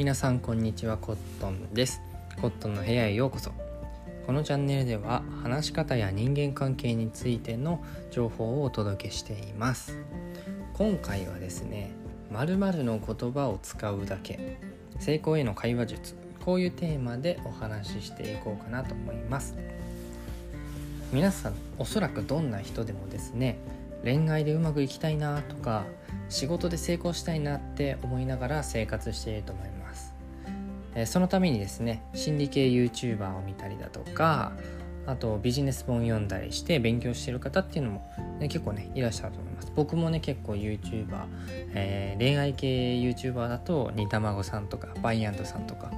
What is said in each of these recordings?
皆さんこんにちは。コットンです。コットンの部屋へようこそ。このチャンネルでは話し方や人間関係についての情報をお届けしています。今回はですね〇〇の言葉を使うだけ。成功への会話術。こういうテーマでお話ししていこうかなと思います。皆さんおそらくどんな人でもですね恋愛でうまくいきたいなとか仕事で成功したいなって思いながら生活していると思います。そのためにですね心理系 YouTuber を見たりだとかあとビジネス本読んだりして勉強してる方っていうのも、ね、結構ねいらっしゃると思います。僕もね結構 YouTuber、えー、恋愛系 YouTuber だと煮卵さんとかバイアンドさんとか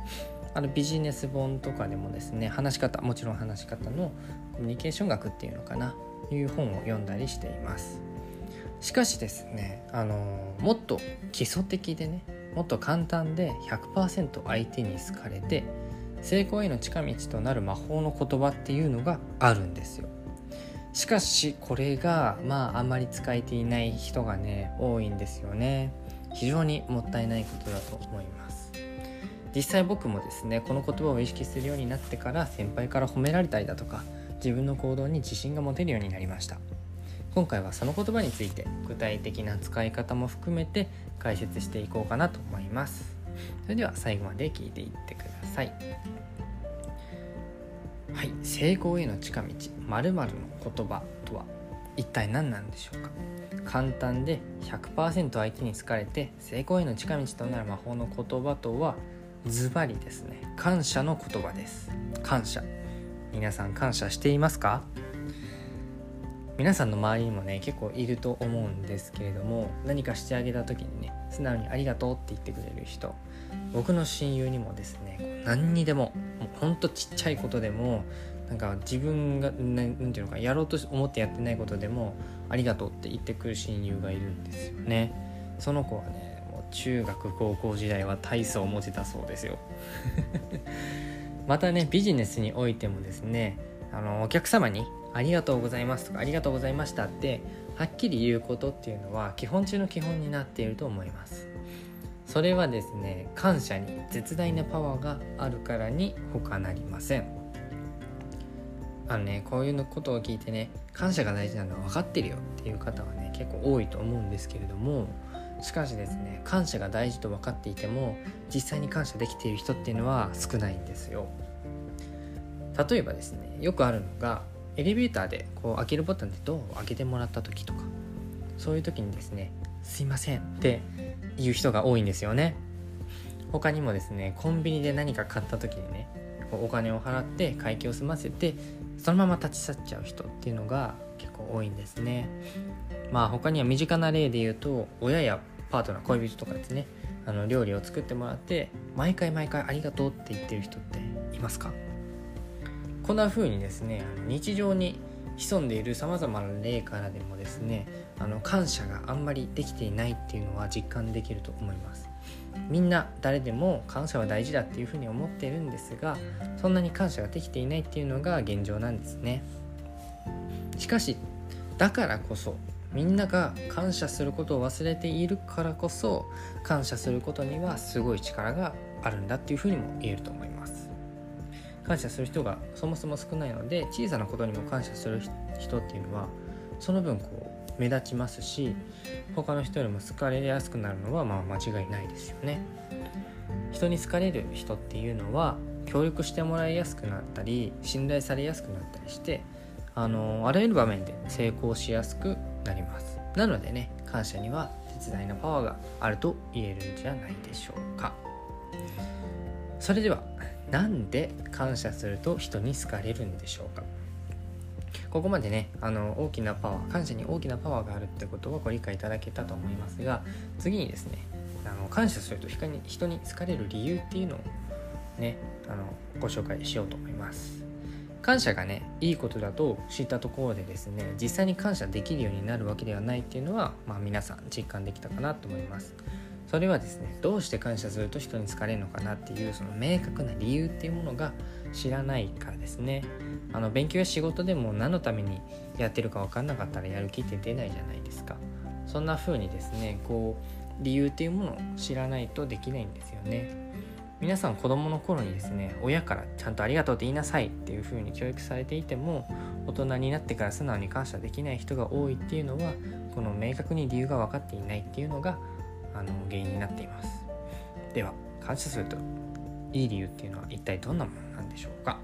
あのビジネス本とかでもですね話し方もちろん話し方のコミュニケーション学っていうのかないう本を読んだりしています。しかしですねあのもっと基礎的でねもっと簡単で100%相手に好かれて成功への近道となる魔法の言葉っていうのがあるんですよ。しかしこれがまああんまり使えていない人がね多いんですよね。非常にもったいないことだと思います。実際僕もですねこの言葉を意識するようになってから先輩から褒められたりだとか自分の行動に自信が持てるようになりました。今回はその言葉について具体的な使い方も含めて解説していこうかなと思います。それでは最後まで聞いていってください。はい。成功への近道。〇〇の言葉とは一体何なんでしょうか？簡単で100%相手に好かれて成功への近道となる魔法の言葉とはズバリですね。感謝の言葉です。感謝。皆さん感謝していますか？皆さんの周りにもね結構いると思うんですけれども何かしてあげた時にね素直にありがとうって言ってくれる人僕の親友にもですね何にでももうほんとちっちゃいことでもなんか自分が何て言うのかやろうと思ってやってないことでもありがとうって言ってくる親友がいるんですよね。その子はねもう中学高校時代は体操を持てたそうですよ。またねビジネスにおいてもですねあのお客様に「ありがとうございます」とか「ありがとうございました」ってはっきり言うことっていうのは基本中の基本になっていると思います。それはですね感謝に絶大なパワーがあるからに他なりません。あのねこういうのことを聞いてね感謝が大事なのは分かってるよっていう方はね結構多いと思うんですけれどもしかしですね感謝が大事と分かっていても実際に感謝できている人っていうのは少ないんですよ。例えばですねよくあるのがエレベーターでこう開けるボタンでドアを開けてもらった時とかそういう時にですね「すいません」って言う人が多いんですよね。他にもですねコンビニで何か買った時にねお金を払って会計を済ませてそのまま立ち去っちゃう人っていうのが結構多いんですね。まあ他には身近な例で言うと親やパートナー恋人とかですねあの料理を作ってもらって毎回毎回ありがとうって言ってる人っていますか？こんな風にですね日常に潜んでいるさまざまな例からでもですねあの感謝があんまりできていないっていうのは実感できると思います。みんな誰でも感謝は大事だっていうふうに思ってるんですがそんなに感謝ができていないっていうのが現状なんですね。しかしだからこそみんなが感謝することを忘れているからこそ感謝することにはすごい力があるんだっていうふうにも言えると思います。感謝する人がそもそも少ないので小さなことにも感謝する人っていうのはその分こう目立ちますし他の人よりも好かれやすくなるのはまあ間違いないですよね。人に好かれる人っていうのは協力してもらいやすくなったり信頼されやすくなったりしてあのあらゆる場面で成功しやすくなります。なのでね感謝には絶大なパワーがあると言えるんじゃないでしょうか。それではなんで感謝すると人に好かれるんでしょうか？ここまでねあの大きなパワー感謝に大きなパワーがあるってことはご理解いただけたと思いますが次にですねあの感謝すると人に人に好かれる理由っていうのをねあのご紹介しようと思います。感謝がねいいことだと知ったところでですね実際に感謝できるようになるわけではないっていうのは、まあ、皆さん実感できたかなと思います。それはですねどうして感謝すると人に好かれるのかなっていうその明確な理由っていうものが知らないからですね。あの勉強や仕事でも何のためにやってるか分かんなかったらやる気って出ないじゃないですか。そんな風にですねこう理由っていうものを知らないとできないんですよね。皆さん子供の頃にですね親からちゃんとありがとうって言いなさいっていう風に教育されていても大人になってから素直に感謝できない人が多いっていうのはこの明確に理由が分かっていないっていうのがの原因になっています。では感謝するといい理由っていうのは一体どんなものなんでしょうか？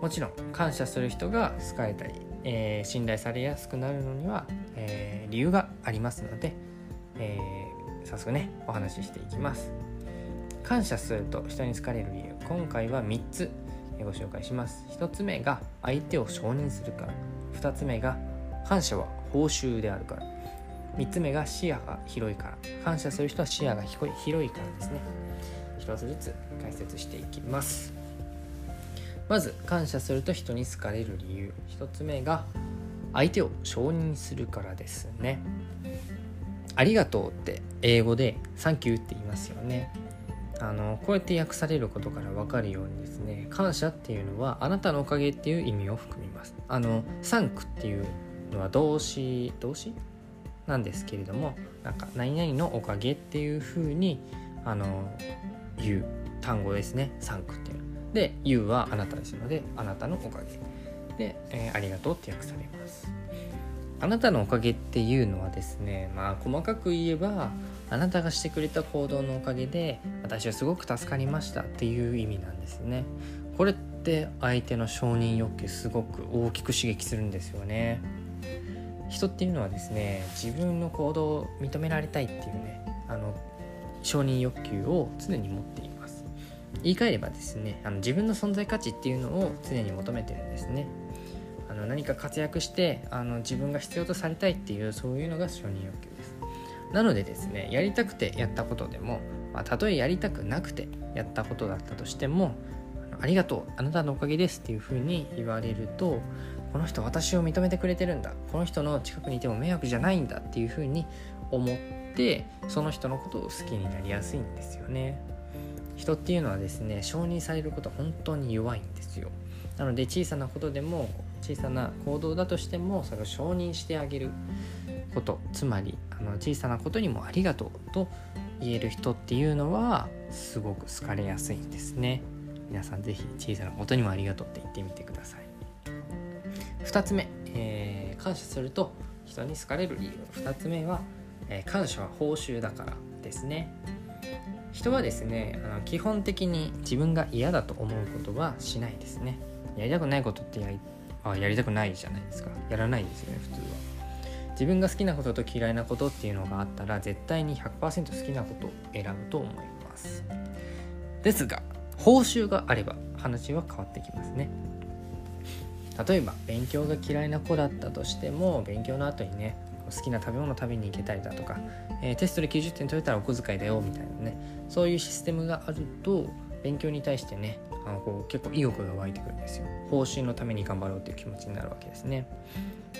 もちろん感謝する人が好かれたり、えー、信頼されやすくなるのには、えー、理由がありますので、えー、早速ねお話ししていきます。感謝すると人に好かれる理由。今回は3つご紹介します。1つ目が相手を承認するから。2つ目が感謝は報酬であるから。3つ目が視野が広いから。感謝する人は視野が広いからですね。1つずつ解説していきます。まず感謝すると人に好かれる理由。1つ目が相手を承認するからですね。ありがとうって英語でサンキューって言いますよね。あのこうやって訳されることから分かるようにですね。感謝っていうのはあなたのおかげっていう意味を含みます。あのサンクっていうのは動詞動詞？なんですけれどもなんか何々のおかげっていうふうにあの言う単語ですね。サンクっていうで You はあなたですのであなたのおかげ。で、えー、ありがとうって訳されます。あなたのおかげっていうのはですねまあ細かく言えばあなたがしてくれた行動のおかげで私はすごく助かりましたっていう意味なんですね。これって相手の承認欲求すごく大きく刺激するんですよね。人っていうのはですね自分の行動を認められたいっていうねあの承認欲求を常に持っています。言い換えればですねあの自分の存在価値っていうのを常に求めてるんですね。あの何か活躍してあの自分が必要とされたいっていうそういうのが承認欲求です。なのでですねやりたくてやったことでも、まあ、たとえやりたくなくてやったことだったとしてもありがとうあなたのおかげですっていうふうに言われるとこの人私を認めてくれてるんだ。この人の近くにいても迷惑じゃないんだっていうふうに思ってその人のことを好きになりやすいんですよね。人っていうのはですね承認されること本当に弱いんですよ。なので小さなことでも小さな行動だとしてもそれを承認してあげる。こと。つまりあの小さなことにもありがとうと言える人っていうのはすごく好かれやすいんですね。皆さん是非小さなことにもありがとうって言ってみてください。2つ目、えー、感謝すると人に好かれる理由。2つ目は、えー、感謝は報酬だからですね。人はですねあの基本的に自分が嫌だと思うことはしないですね。やりたくないことってやりあやりたくないじゃないですか。やらないですよね普通は。自分が好きなことと嫌いなことっていうのがあったら絶対に100%好きなことを選ぶと思います。ですが報酬があれば話は変わってきますね。例えば勉強が嫌いな子だったとしても勉強の後にね好きな食べ物食べに行けたりだとか、えー、テストで90点取れたらお小遣いだよみたいなねそういうシステムがあると勉強に対してねあのこう結構意欲が湧いてくるんですよ。報酬のために頑張ろうっていう気持ちになるわけですね。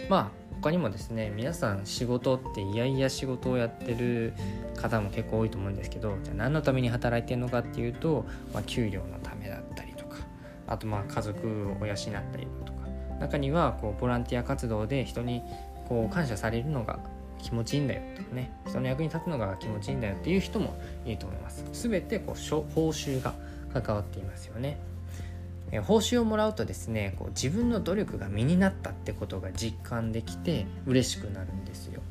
まあ他にもですね皆さん仕事っていやいや仕事をやってる方も結構多いと思うんですけどじゃあ何のために働いてるのかっていうと、まあ、給料のためだったりとかあとまあ家族を養ったりとか中にはこうボランティア活動で人にこう感謝されるのが気持ちいいんだよとかね。人の役に立つのが気持ちいいんだよっていう人もいいと思います。全てこう報酬が関わっていますよね。え報酬をもらうとですねこう自分の努力が身になったってことが実感できて嬉しくなるんですよ。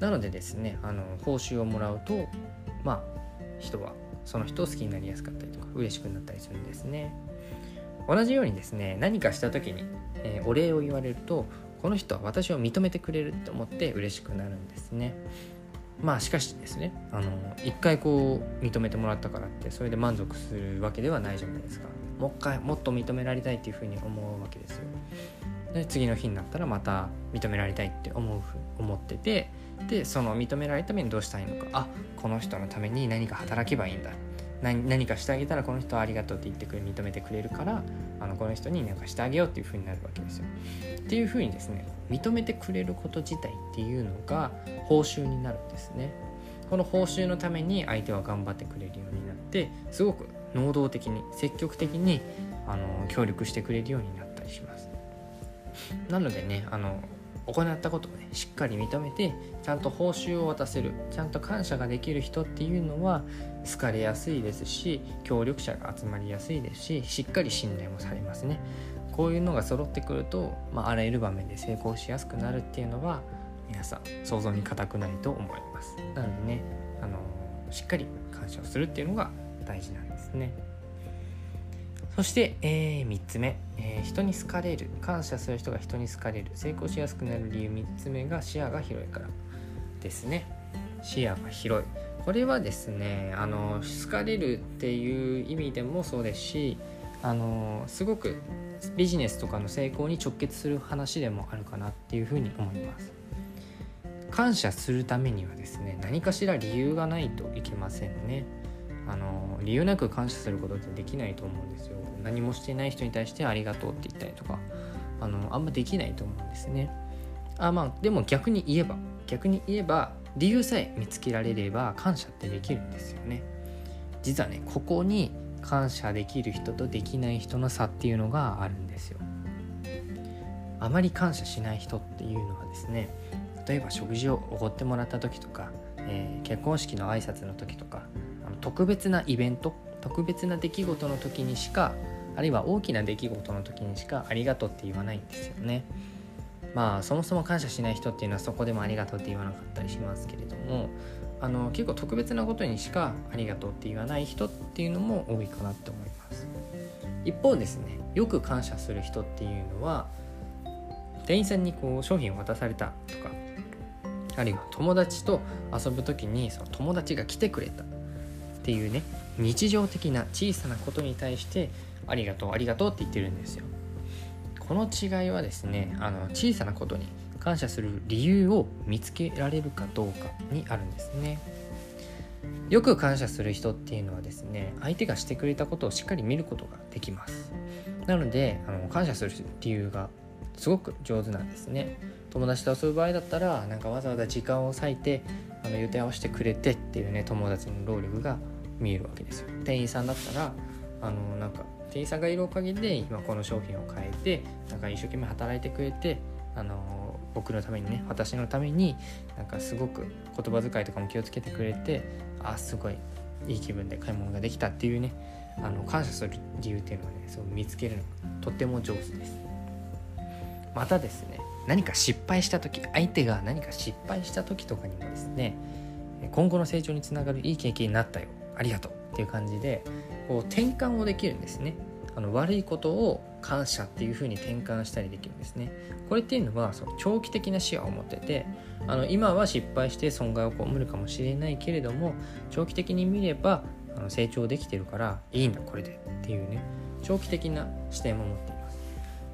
なのでですねあの報酬をもらうとまあ人はその人を好きになりやすかったりとか嬉しくなったりするんですね。同じようにですね何かした時に、えー、お礼を言われるとこの人は私を認めてくれるって思って嬉しくなるんですね。まあしかしですねあの一回こう認めてもらったからってそれで満足するわけではないじゃないですか。もう一回もっと認められたいっていうふうに思うわけですよ。で次の日になったらまた認められたいって思う思っててでその認められるためにどうしたらいいのか。あこの人のために何か働けばいいんだ。何何かしてあげたらこの人はありがとうって言ってくれ認めてくれるからあのこの人に何かしてあげようっていうふうになるわけですよ。っていうふうにですね認めてくれること自体っていうのが報酬になるんですね。この報酬のために相手は頑張ってくれるようになってすごく能動的に積極的にあの協力してくれるようになったりします。なのでねあの行ったことをねしっかり認めてちゃんと報酬を渡せるちゃんと感謝ができる人っていうのは好かれやすいですし協力者が集まりやすいですししっかり信頼もされますね。こういうのが揃ってくると、まあ、あらゆる場面で成功しやすくなるっていうのは皆さん想像に難くないと思います。なのでねあのしっかり感謝をするっていうのが大事なんですね。そして、えー、3つ目、えー、人に好かれる。感謝する人が人に好かれる。成功しやすくなる理由。3つ目が視野が広いから。ですね。視野が広い。これはですねあの好かれるっていう意味でもそうですしあのすごくビジネスとかの成功に直結する話でもあるかなっていうふうに思います。感謝するためにはですね何かしら理由がないといけませんね。あの理由なく感謝することってできないと思うんですよ。何もしていない人に対してありがとうって言ったりとかあのあんまできないと思うんですね。あまあでも逆に言えば逆に言えば理由さえ見つけられれば感謝ってできるんですよね。実はねここに感謝できる人とできない人の差っていうのがあるんですよ。あまり感謝しない人っていうのはですね例えば食事をおごってもらった時とか、えー、結婚式の挨拶の時とかあの特別なイベント特別な出来事の時にしかあるいは大きな出来事の時にしかありがとうって言わないんですよね。まあそもそも感謝しない人っていうのはそこでもありがとうって言わなかったりしますけれどもあの結構特別なことにしかありがとうって言わない人っていうのも多いかなって思います。一方ですねよく感謝する人っていうのは店員さんにこう商品を渡されたとかあるいは友達と遊ぶ時にその友達が来てくれたっていうね日常的な小さなことに対してありがとうありがとうって言ってるんですよ。この違いはですねあの小さなことに感謝する理由を見つけられるかどうかにあるんですね。よく感謝する人っていうのはですね相手がしてくれたことをしっかり見ることができます。なのであの感謝する理由がすごく上手なんですね。友達と遊ぶ場合だったらなんかわざわざ時間を割いてあの予定合わせてくれてっていうね友達の労力が見えるわけですよ。店員さんだったらあのなんか店員さんがいるおかげで今この商品を変えてなんか一生懸命働いてくれてあの僕のためにね私のためになんかすごく言葉遣いとかも気をつけてくれてあすごいいい気分で買い物ができたっていうねあの感謝する理由っていうのをねそう見つけるのがとっても上手です。またですね何か失敗した時相手が何か失敗した時とかにもですね今後の成長につながるいい経験になったよありがとうっていう感じでこう転換をできるんですね。あの悪いことを感謝っていう風に転換したりできるんですね。これっていうのはその長期的な視野を持っててあの今は失敗して損害を被るかもしれないけれども長期的に見ればあの成長できてるからいいんだこれでっていうね長期的な視点も持っています。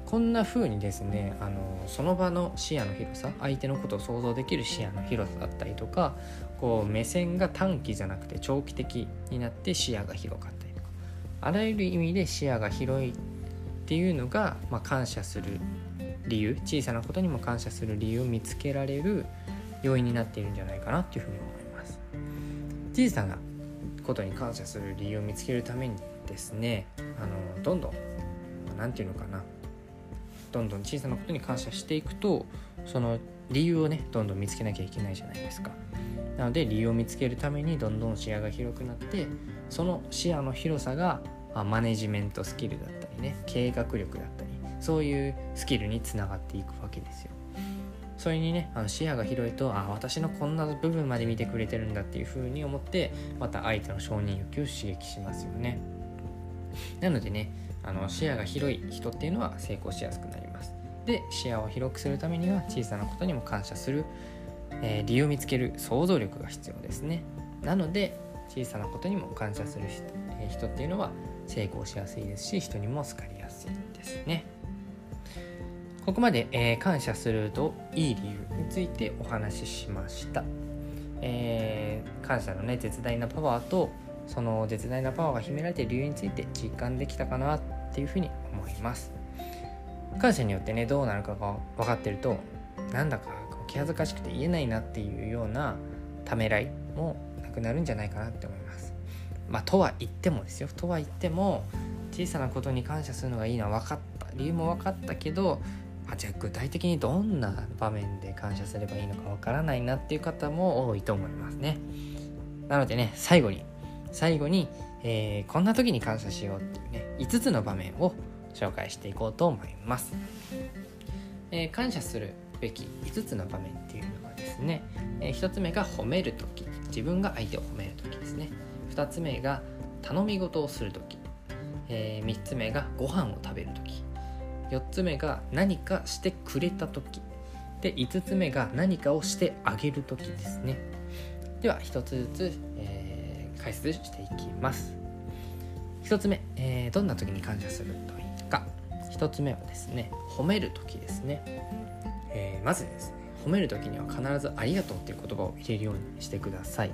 こんな風にですねあのその場の視野の広さ相手のことを想像できる視野の広さだったりとかこう目線が短期じゃなくて長期的になって視野が広かったあらゆる意味で視野が広いっていうのが、まあ、感謝する理由小さなことにも感謝する理由を見つけられる要因になっているんじゃないかなっていうふうに思います。小さなことに感謝する理由を見つけるためにですねあのどんどん何て言うのかな。どんどん小さなことに感謝していくとその理由をねどんどん見つけなきゃいけないじゃないですか。なので理由を見つけるためにどんどん視野が広くなってその視野の広さがマネジメントスキルだったりね計画力だったりそういうスキルにつながっていくわけですよ。それにねあの視野が広いとあ私のこんな部分まで見てくれてるんだっていう風に思ってまた相手の承認欲求を刺激しますよね。なのでねあの視野が広い人っていうのは成功しやすくなります。で視野を広くするためには小さなことにも感謝するえー、理由を見つける想像力が必要ですね。なので小さなことにも感謝する人,、えー、人っていうのは成功しやすいですし人にも好かれやすいですね。ここまで、えー、感謝するといい理由についてお話ししました、えー、感謝のね絶大なパワーとその絶大なパワーが秘められている理由について実感できたかなっていうふうに思います。感謝によってねどうなるかが分かってるとなんだか気恥ずかしくて言えないなっていうようなためらいもなくなるんじゃないかなって思います。まあ、とは言ってもですよ。とは言っても小さなことに感謝するのがいいのは分かった。理由も分かったけどあじゃあ具体的にどんな場面で感謝すればいいのかわからないなっていう方も多いと思いますね。なのでね最後に最後に、えー、こんな時に感謝しようっていうね5つの場面を紹介していこうと思います、えー、感謝するべき5つの場面っていうのはですね、えー、1つ目が褒める時自分が相手を褒める時ですね。2つ目が頼み事をする時、えー、3つ目がご飯を食べる時4つ目が何かしてくれた時で5つ目が何かをしてあげる時ですね。では1つずつ、えー、解説していきます。1つ目、えー、どんな時に感謝する？1つ目はですね褒める時ですね、えー、まずですね褒める時には必ずありがとうっていう言葉を入れるようにしてください。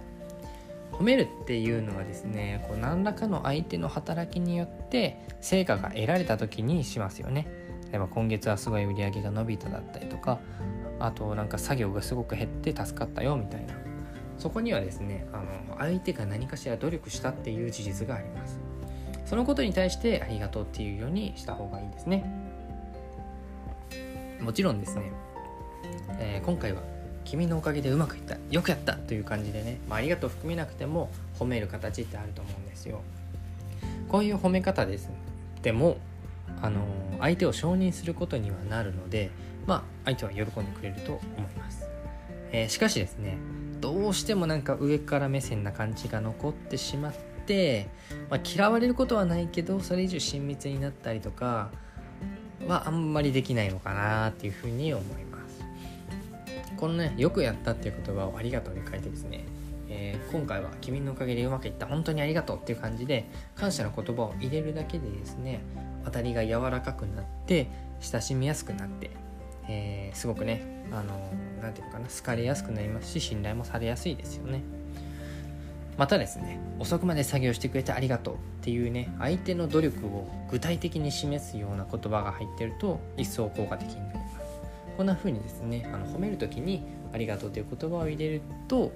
褒めるっていうのはですねこう何らかの相手の働きによって成果が得られた時にしますよね。例えば今月はすごい売り上げが伸びただったりとかあとなんか作業がすごく減って助かったよみたいな。そこにはですねあの相手が何かしら努力したっていう事実があります。そのことに対してありがとうっていうようにした方がいいですね。もちろんですね、えー、今回は君のおかげでうまくいったよくやったという感じでね、まあ、ありがとう含めなくても褒める形ってあると思うんですよ。こういう褒め方ですでもあの相手を承認することにはなるのでまあ相手は喜んでくれると思います、えー、しかしですねどうしてもなんか上から目線な感じが残ってしまって、まあ、嫌われることはないけどそれ以上親密になったりとかはあんまりできないのかなっていうふうに思います。このねよくやったっていう言葉をありがとうに書いてですね。えー、今回は君のおかげでうまくいった。本当にありがとうっていう感じで感謝の言葉を入れるだけでですね当たりが柔らかくなって親しみやすくなって、えー、すごくねあの何て言うのかな好かれやすくなりますし信頼もされやすいですよね。またですね遅くまで作業してくれてありがとうっていうね相手の努力を具体的に示すような言葉が入ってると一層効果的になります。こんな風にですねあの褒める時にありがとうという言葉を入れると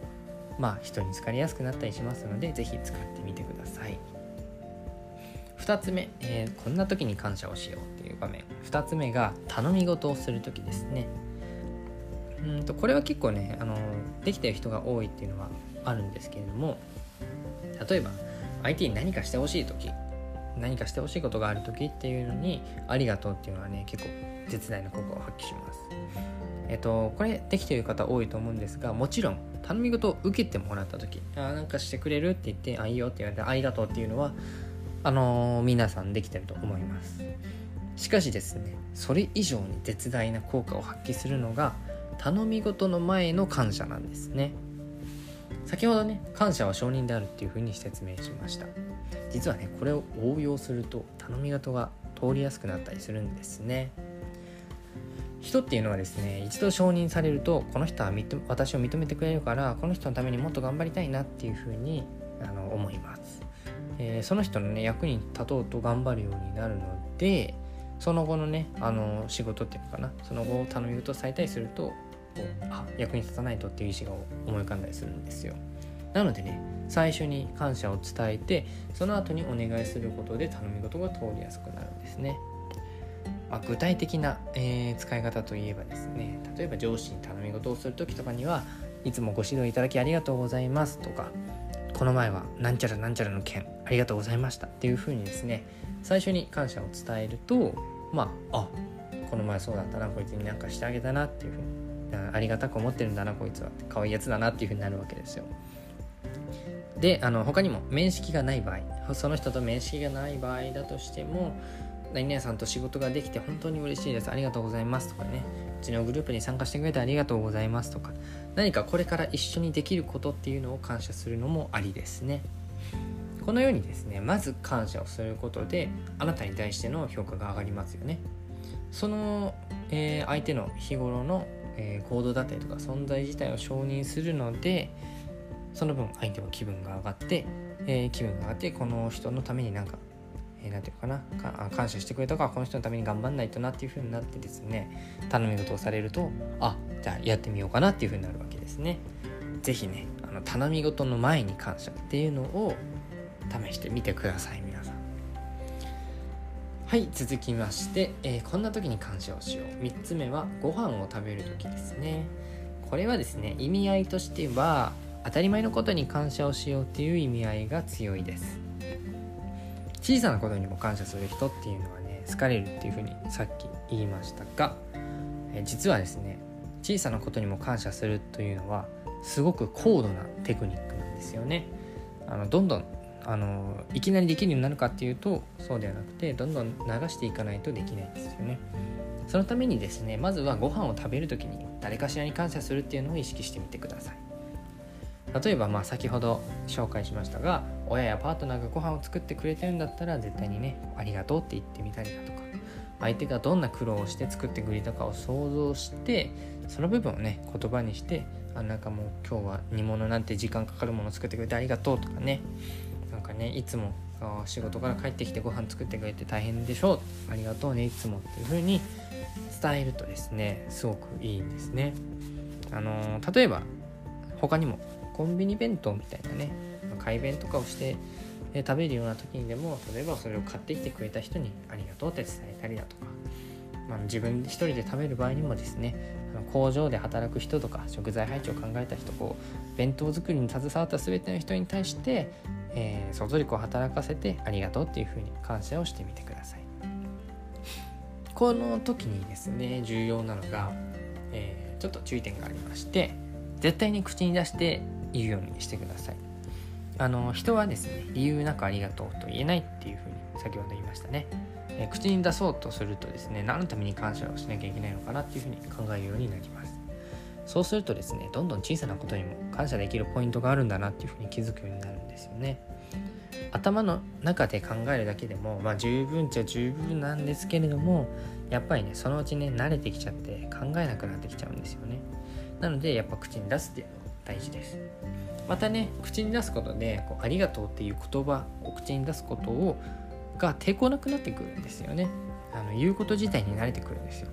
まあ人に好かれやすくなったりしますので是非使ってみてください。2つ目、えー、こんな時に感謝をしようっていう場面。2つ目が頼み事をする時ですね。うんとこれは結構ねあのできてる人が多いっていうのはあるんですけれども例えば相手に何かしてほしい時何かしてほしいことがある時っていうのにありがとうっていうのはね結構絶大な効果を発揮します。えっとこれできてる方多いと思うんですがもちろん頼み事を受けてもらった時あなんかしてくれるって言ってあいいよって言われてありがとうっていうのはあのー、皆さんできてると思います。しかしですねそれ以上に絶大な効果を発揮するのが頼み事の前の感謝なんですね。先ほどね感謝は承認であるっていうふうに説明しました。実はねこれを応用すると頼み事が通りやすくなったりするんですね。人っていうのはですね一度承認されるとこの人は私を認めてくれるからこの人のためにもっと頑張りたいなっていうふうにあの思います。えー、その人のね役に立とうと頑張るようになるのでその後のねあの仕事っていうのかな。その後頼み事されたりするとあ役に立たないとっていう意思が思い浮かんだりするんですよ。なのでね最初に感謝を伝えてその後にお願いすることで頼み事が通りやすくなるんですね、まあ、具体的な、えー、使い方といえばですね例えば上司に頼み事をする時とかにはいつもご指導いただきありがとうございますとかこの前はなんちゃらなんちゃらの件ありがとうございましたっていう風にですね最初に感謝を伝えるとまああこの前そうだったなこいつになんかしてあげたなっていう風にありがたく思ってるんだなこいつは。可愛いやつだなっていう風になるわけですよ。であの他にも面識がない場合。その人と面識がない場合だとしても何々さんと仕事ができて本当に嬉しいです。ありがとうございますとかね。うちのグループに参加してくれてありがとうございますとか。何かこれから一緒にできることっていうのを感謝するのもありですね。このようにですねまず感謝をすることであなたに対しての評価が上がりますよね。その、えー、相手の日頃の、えー、行動だったりとか存在自体を承認するのでその分相手は気分が上がって、えー、気分が上がってこの人のためになんかえー、て言うかなか感謝してくれたからこの人のために頑張んないとなっていう風になってですね頼み事をされるとあじゃあやってみようかなっていう風になるわけですね。是非ねあの頼み事の前に感謝っていうのを試してみてくださいはい続きまして、えー、こんな時に感謝をしよう。3つ目はご飯を食べる時ですね。これはですね意味合いとしては当たり前のことに感謝をしようっていう意味合いが強いです。小さなことにも感謝する人っていうのはね好かれるっていうふうにさっき言いましたが、え実はですね小さなことにも感謝するというのはすごく高度なテクニックなんですよね。あのどんどんあのいきなりできるようになるかっていうとそうではなくてどんどん流していかないとできないんですよね。そのためにですねまずはご飯を食べる時に誰かしらに感謝するっていうのを意識してみてください。例えばまあ先ほど紹介しましたが親やパートナーがご飯を作ってくれてるんだったら絶対にねありがとうって言ってみたりだとか相手がどんな苦労をして作ってくれたかを想像してその部分をね言葉にしてあなんかもう今日は煮物なんて時間かかるもの作ってくれてありがとうとかねかねいつも仕事から帰ってきてご飯作ってくれて大変でしょう。ありがとうねいつもっていう風に伝えるとですねすごくいいんですね。あの例えば他にもコンビニ弁当みたいなね買い弁とかをして食べるような時にでも例えばそれを買ってきてくれた人にありがとうって伝えたりだとか、まあ、自分一人で食べる場合にもですね工場で働く人とか食材配置を考えた人こう弁当作りに携わった全ての人に対して、えー、想像力を働かせてありがとうっていうふうに感謝をしてみてください。この時にですね重要なのが、えー、ちょっと注意点がありまして絶対に口に出して言うようにしてください。あの人はですね理由なくありがとうと言えないっていうふうに先ほど言いましたね、え口に出そうとするとですね何のために感謝をしなきゃいけないのかなっていうふうに考えるようになります。そうするとですねどんどん小さなことにも感謝できるポイントがあるんだなっていうふうに気づくようになるですよね。頭の中で考えるだけでもまあ十分っちゃ十分なんですけれどもやっぱりねそのうちね慣れてきちゃって考えなくなってきちゃうんですよね。なのでやっぱ口に出すっていうのが大事です。またね口に出すことでこうありがとうっていう言葉を口に出すことをが抵抗なくなってくるんですよね。あの言うこと自体に慣れてくるんですよ。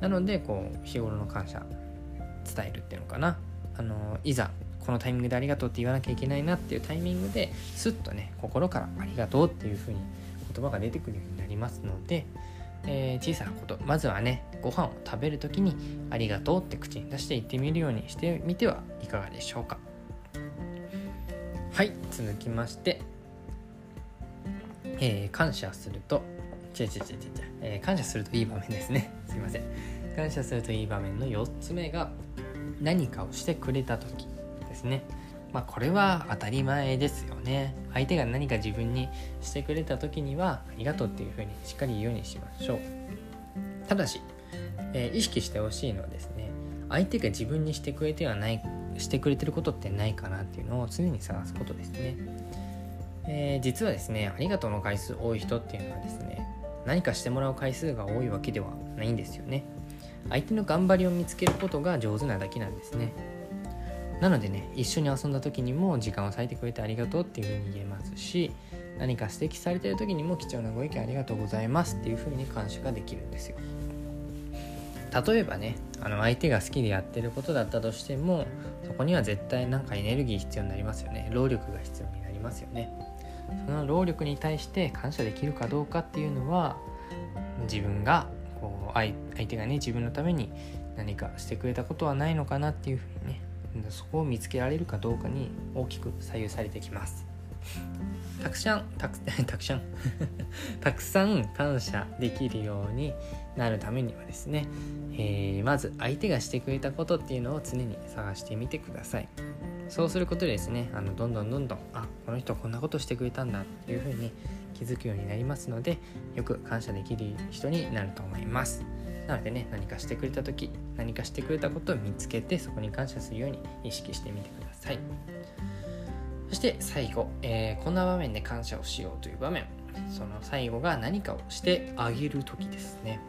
なのでこう日頃の感謝伝えるっていうのかな。あのいざこのタイミングでありがとうって言わなきゃいけないなっていうタイミングですっとね心からありがとうっていうふうに言葉が出てくるようになりますので、えー、小さなことまずはねご飯を食べる時にありがとうって口に出して言ってみるようにしてみてはいかがでしょうか。はい続きましてえー、感謝すると違う違う違う違う、えー、感謝するといい場面ですね。すいません。感謝するといい場面の4つ目が何かをしてくれた時。ですね。まあこれは当たり前ですよね。相手が何か自分にしてくれた時にはありがとうっていうふうにしっかり言うようにしましょう。ただし、えー、意識してほしいのはですね相手が自分にしてくれてはないしてくれてることってないかなっていうのを常に探すことですね、えー、実はですねありがとうの回数多い人っていうのはですね何かしてもらう回数が多いわけではないんですよね。相手の頑張りを見つけることが上手なだけなんですね。なのでね一緒に遊んだ時にも時間を割いてくれてありがとうっていうふうに言えますし何か指摘されてる時にも貴重なご意見ありがとうございますっていうふうに感謝ができるんですよ。例えばねあの相手が好きでやってることだったとしてもそこには絶対なんかエネルギー必要になりますよね。労力が必要になりますよね。その労力に対して感謝できるかどうかっていうのは自分がこう相手がね自分のために何かしてくれたことはないのかなっていうふうにねそこを見つけられるかどうかに大きく左右されてきます。たくさんたく たくさん。たくさん感謝できるようになるためにはですね、えー、まず相手がしてくれたことっていうのを常に探してみてください。そうすることでですねあのどんどんどんどんあこの人こんなことしてくれたんだっていうふうに気づくようになりますのでよく感謝できる人になると思います。なのでね何かしてくれた時何かしてくれたことを見つけてそこに感謝するように意識してみてください。そして最後、えー、こんな場面で感謝をしようという場面。その最後が何かをしてあげる時ですね。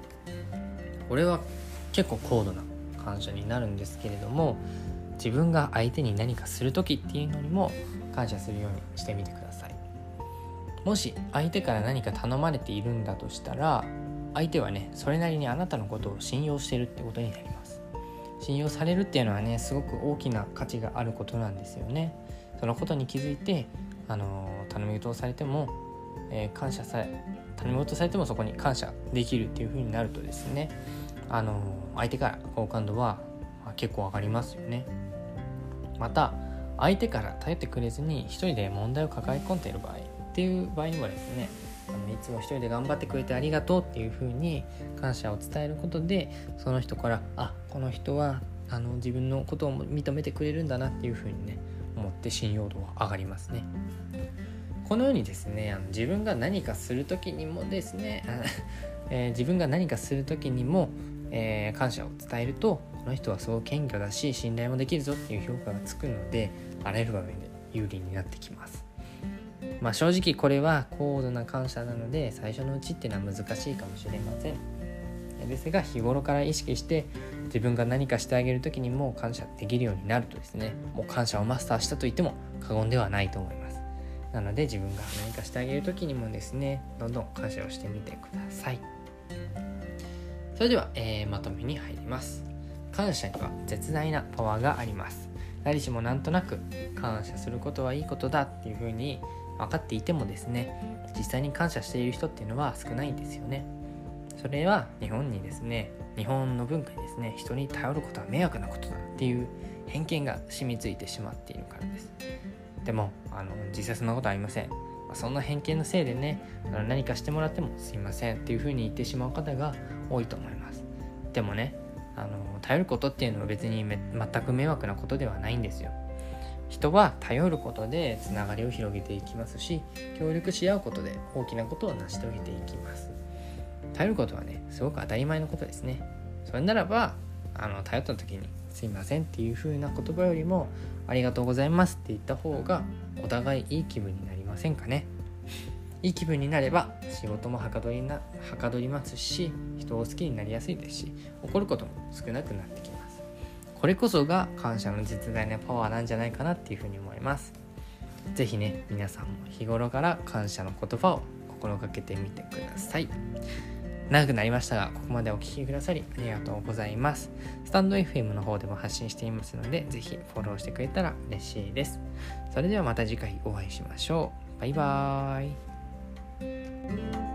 これは結構高度な感謝になるんですけれども自分が相手に何かする時っていうのにも感謝するようにしてみてください。もし相手から何か頼まれているんだとしたら相手はねそれなりにあなたのことを信用してるってことになります。信用されるっていうのはねすごく大きな価値があることなんですよね。そのことに気づいてあの頼み事をされてもえー、感謝され頼み事されてもそこに感謝できるっていう風になるとですねあの相手から好感度は、まあ、結構上がりますよね。また相手から頼ってくれずに一人で問題を抱え込んでいる場合っていう場合にはですねつも一人で頑張ってくれてありがとうっていう風に感謝を伝えることでその人からあこの人はあの自分のことを認めてくれるんだなっていう風にね思って信用度は上がりますね。このようにですねあの自分が何かする時にもですね、えー、自分が何かする時にも、えー、感謝を伝えるとこの人はすごく謙虚だし信頼もできるぞっていう評価がつくのであらゆる場面で有利になってきます。まあ、正直これは高度な感謝なので最初のうちっていうのは難しいかもしれません。ですが日頃から意識して自分が何かしてあげる時にも感謝できるようになるとですねもう感謝をマスターしたと言っても過言ではないと思います。なので自分が何かしてあげる時にもですねどんどん感謝をしてみてください。それでは、えー、まとめに入ります。感謝には絶大なパワーがあります。誰しもなんとなく感謝することはいいことだっていうふうに分かっていてもですね実際に感謝している人っていうのは少ないんですよね。それは日本にですね日本の文化にですね人に頼ることは迷惑なことだっていう偏見が染みついてしまっているからです。でもあの実際そんなことありません。そんな偏見のせいでね何かしてもらってもすいませんっていうふうに言ってしまう方が多いと思います。でもねあの頼ることっていうのは別に全く迷惑なことではないんですよ。人は頼ることでつながりを広げていきますし協力し合うことで大きなことを成し遂げていきます。頼ることはねすごく当たり前のことですね。それならばあの頼った時に「すいません」っていう風な言葉よりも「ありがとうございます」って言った方がお互いいい気分になりませんかね。いい気分になれば仕事もはかどりなはかどりますし人を好きになりやすいですし怒ることも少なくなってきます。これこそが感謝の実在なパワーなんじゃないかなっていうふうに思います是非ね皆さんも日頃から感謝の言葉を心がけてみてください長くなりましたが、ここまでお聴きくださりありがとうございます。スタンド FM の方でも発信していますので、ぜひフォローしてくれたら嬉しいです。それではまた次回お会いしましょう。バイバーイ。